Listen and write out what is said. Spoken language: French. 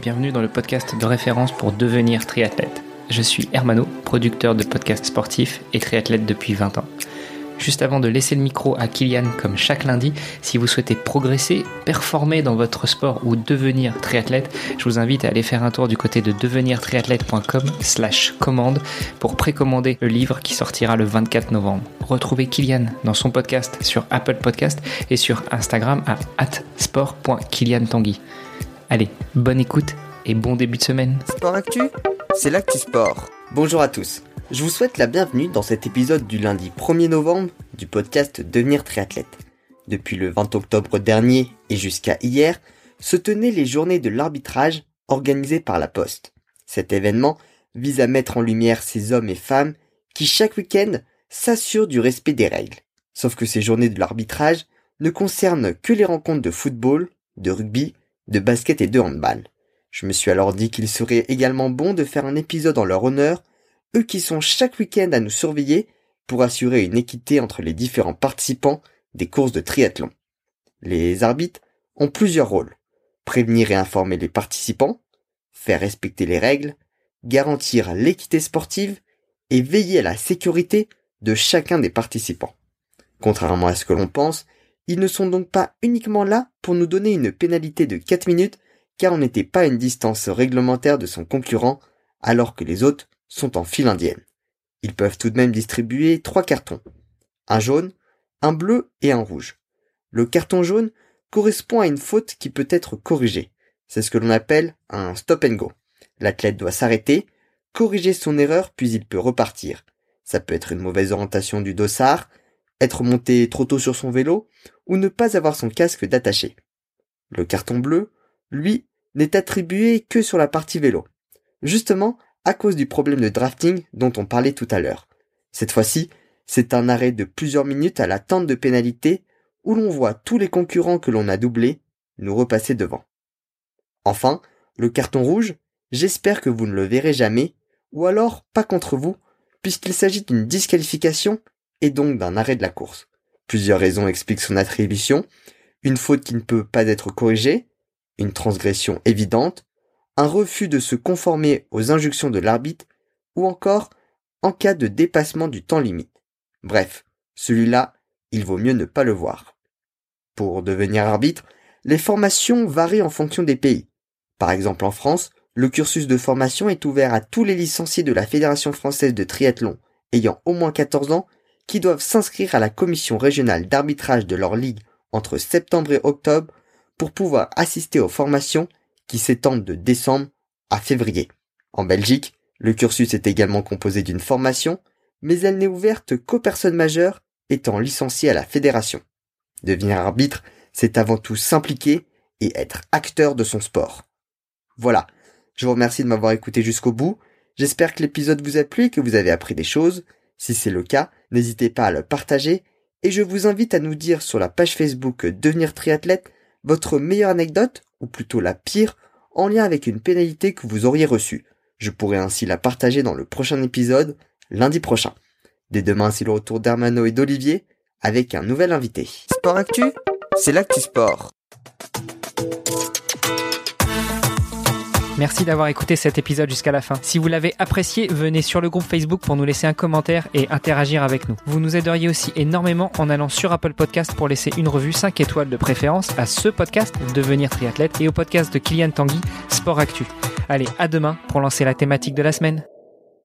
bienvenue dans le podcast de référence pour devenir triathlète. Je suis Hermano, producteur de podcasts sportifs et triathlète depuis 20 ans. Juste avant de laisser le micro à Kylian comme chaque lundi, si vous souhaitez progresser, performer dans votre sport ou devenir triathlète, je vous invite à aller faire un tour du côté de devenirtriathlète.com slash commande pour précommander le livre qui sortira le 24 novembre. Retrouvez Kylian dans son podcast sur Apple Podcast et sur Instagram à sport.kyliantanguy. Allez, bonne écoute et bon début de semaine. Sport Actu, c'est l'actu sport. Bonjour à tous. Je vous souhaite la bienvenue dans cet épisode du lundi 1er novembre du podcast Devenir triathlète. Depuis le 20 octobre dernier et jusqu'à hier, se tenaient les journées de l'arbitrage organisées par la Poste. Cet événement vise à mettre en lumière ces hommes et femmes qui chaque week-end s'assurent du respect des règles. Sauf que ces journées de l'arbitrage ne concernent que les rencontres de football, de rugby, de basket et de handball. Je me suis alors dit qu'il serait également bon de faire un épisode en leur honneur eux qui sont chaque week-end à nous surveiller pour assurer une équité entre les différents participants des courses de triathlon. Les arbitres ont plusieurs rôles. Prévenir et informer les participants, faire respecter les règles, garantir l'équité sportive et veiller à la sécurité de chacun des participants. Contrairement à ce que l'on pense, ils ne sont donc pas uniquement là pour nous donner une pénalité de 4 minutes car on n'était pas à une distance réglementaire de son concurrent alors que les autres sont en file indienne. Ils peuvent tout de même distribuer trois cartons. Un jaune, un bleu et un rouge. Le carton jaune correspond à une faute qui peut être corrigée. C'est ce que l'on appelle un stop and go. L'athlète doit s'arrêter, corriger son erreur puis il peut repartir. Ça peut être une mauvaise orientation du dossard, être monté trop tôt sur son vélo ou ne pas avoir son casque d'attaché. Le carton bleu, lui, n'est attribué que sur la partie vélo. Justement, à cause du problème de drafting dont on parlait tout à l'heure. Cette fois-ci, c'est un arrêt de plusieurs minutes à l'attente de pénalité où l'on voit tous les concurrents que l'on a doublés nous repasser devant. Enfin, le carton rouge, j'espère que vous ne le verrez jamais, ou alors pas contre vous, puisqu'il s'agit d'une disqualification et donc d'un arrêt de la course. Plusieurs raisons expliquent son attribution, une faute qui ne peut pas être corrigée, une transgression évidente, un refus de se conformer aux injonctions de l'arbitre, ou encore en cas de dépassement du temps limite. Bref, celui-là, il vaut mieux ne pas le voir. Pour devenir arbitre, les formations varient en fonction des pays. Par exemple en France, le cursus de formation est ouvert à tous les licenciés de la Fédération française de triathlon ayant au moins 14 ans qui doivent s'inscrire à la commission régionale d'arbitrage de leur ligue entre septembre et octobre pour pouvoir assister aux formations qui s'étendent de décembre à février. En Belgique, le cursus est également composé d'une formation, mais elle n'est ouverte qu'aux personnes majeures étant licenciées à la fédération. Devenir arbitre, c'est avant tout s'impliquer et être acteur de son sport. Voilà, je vous remercie de m'avoir écouté jusqu'au bout. J'espère que l'épisode vous a plu et que vous avez appris des choses. Si c'est le cas, n'hésitez pas à le partager et je vous invite à nous dire sur la page Facebook Devenir triathlète votre meilleure anecdote ou plutôt la pire, en lien avec une pénalité que vous auriez reçue. Je pourrais ainsi la partager dans le prochain épisode, lundi prochain. Dès demain, c'est le retour d'Hermano et d'Olivier, avec un nouvel invité. Sport Actu, c'est l'actu sport. Merci d'avoir écouté cet épisode jusqu'à la fin. Si vous l'avez apprécié, venez sur le groupe Facebook pour nous laisser un commentaire et interagir avec nous. Vous nous aideriez aussi énormément en allant sur Apple Podcast pour laisser une revue 5 étoiles de préférence à ce podcast Devenir triathlète et au podcast de Kylian Tanguy Sport Actu. Allez, à demain pour lancer la thématique de la semaine.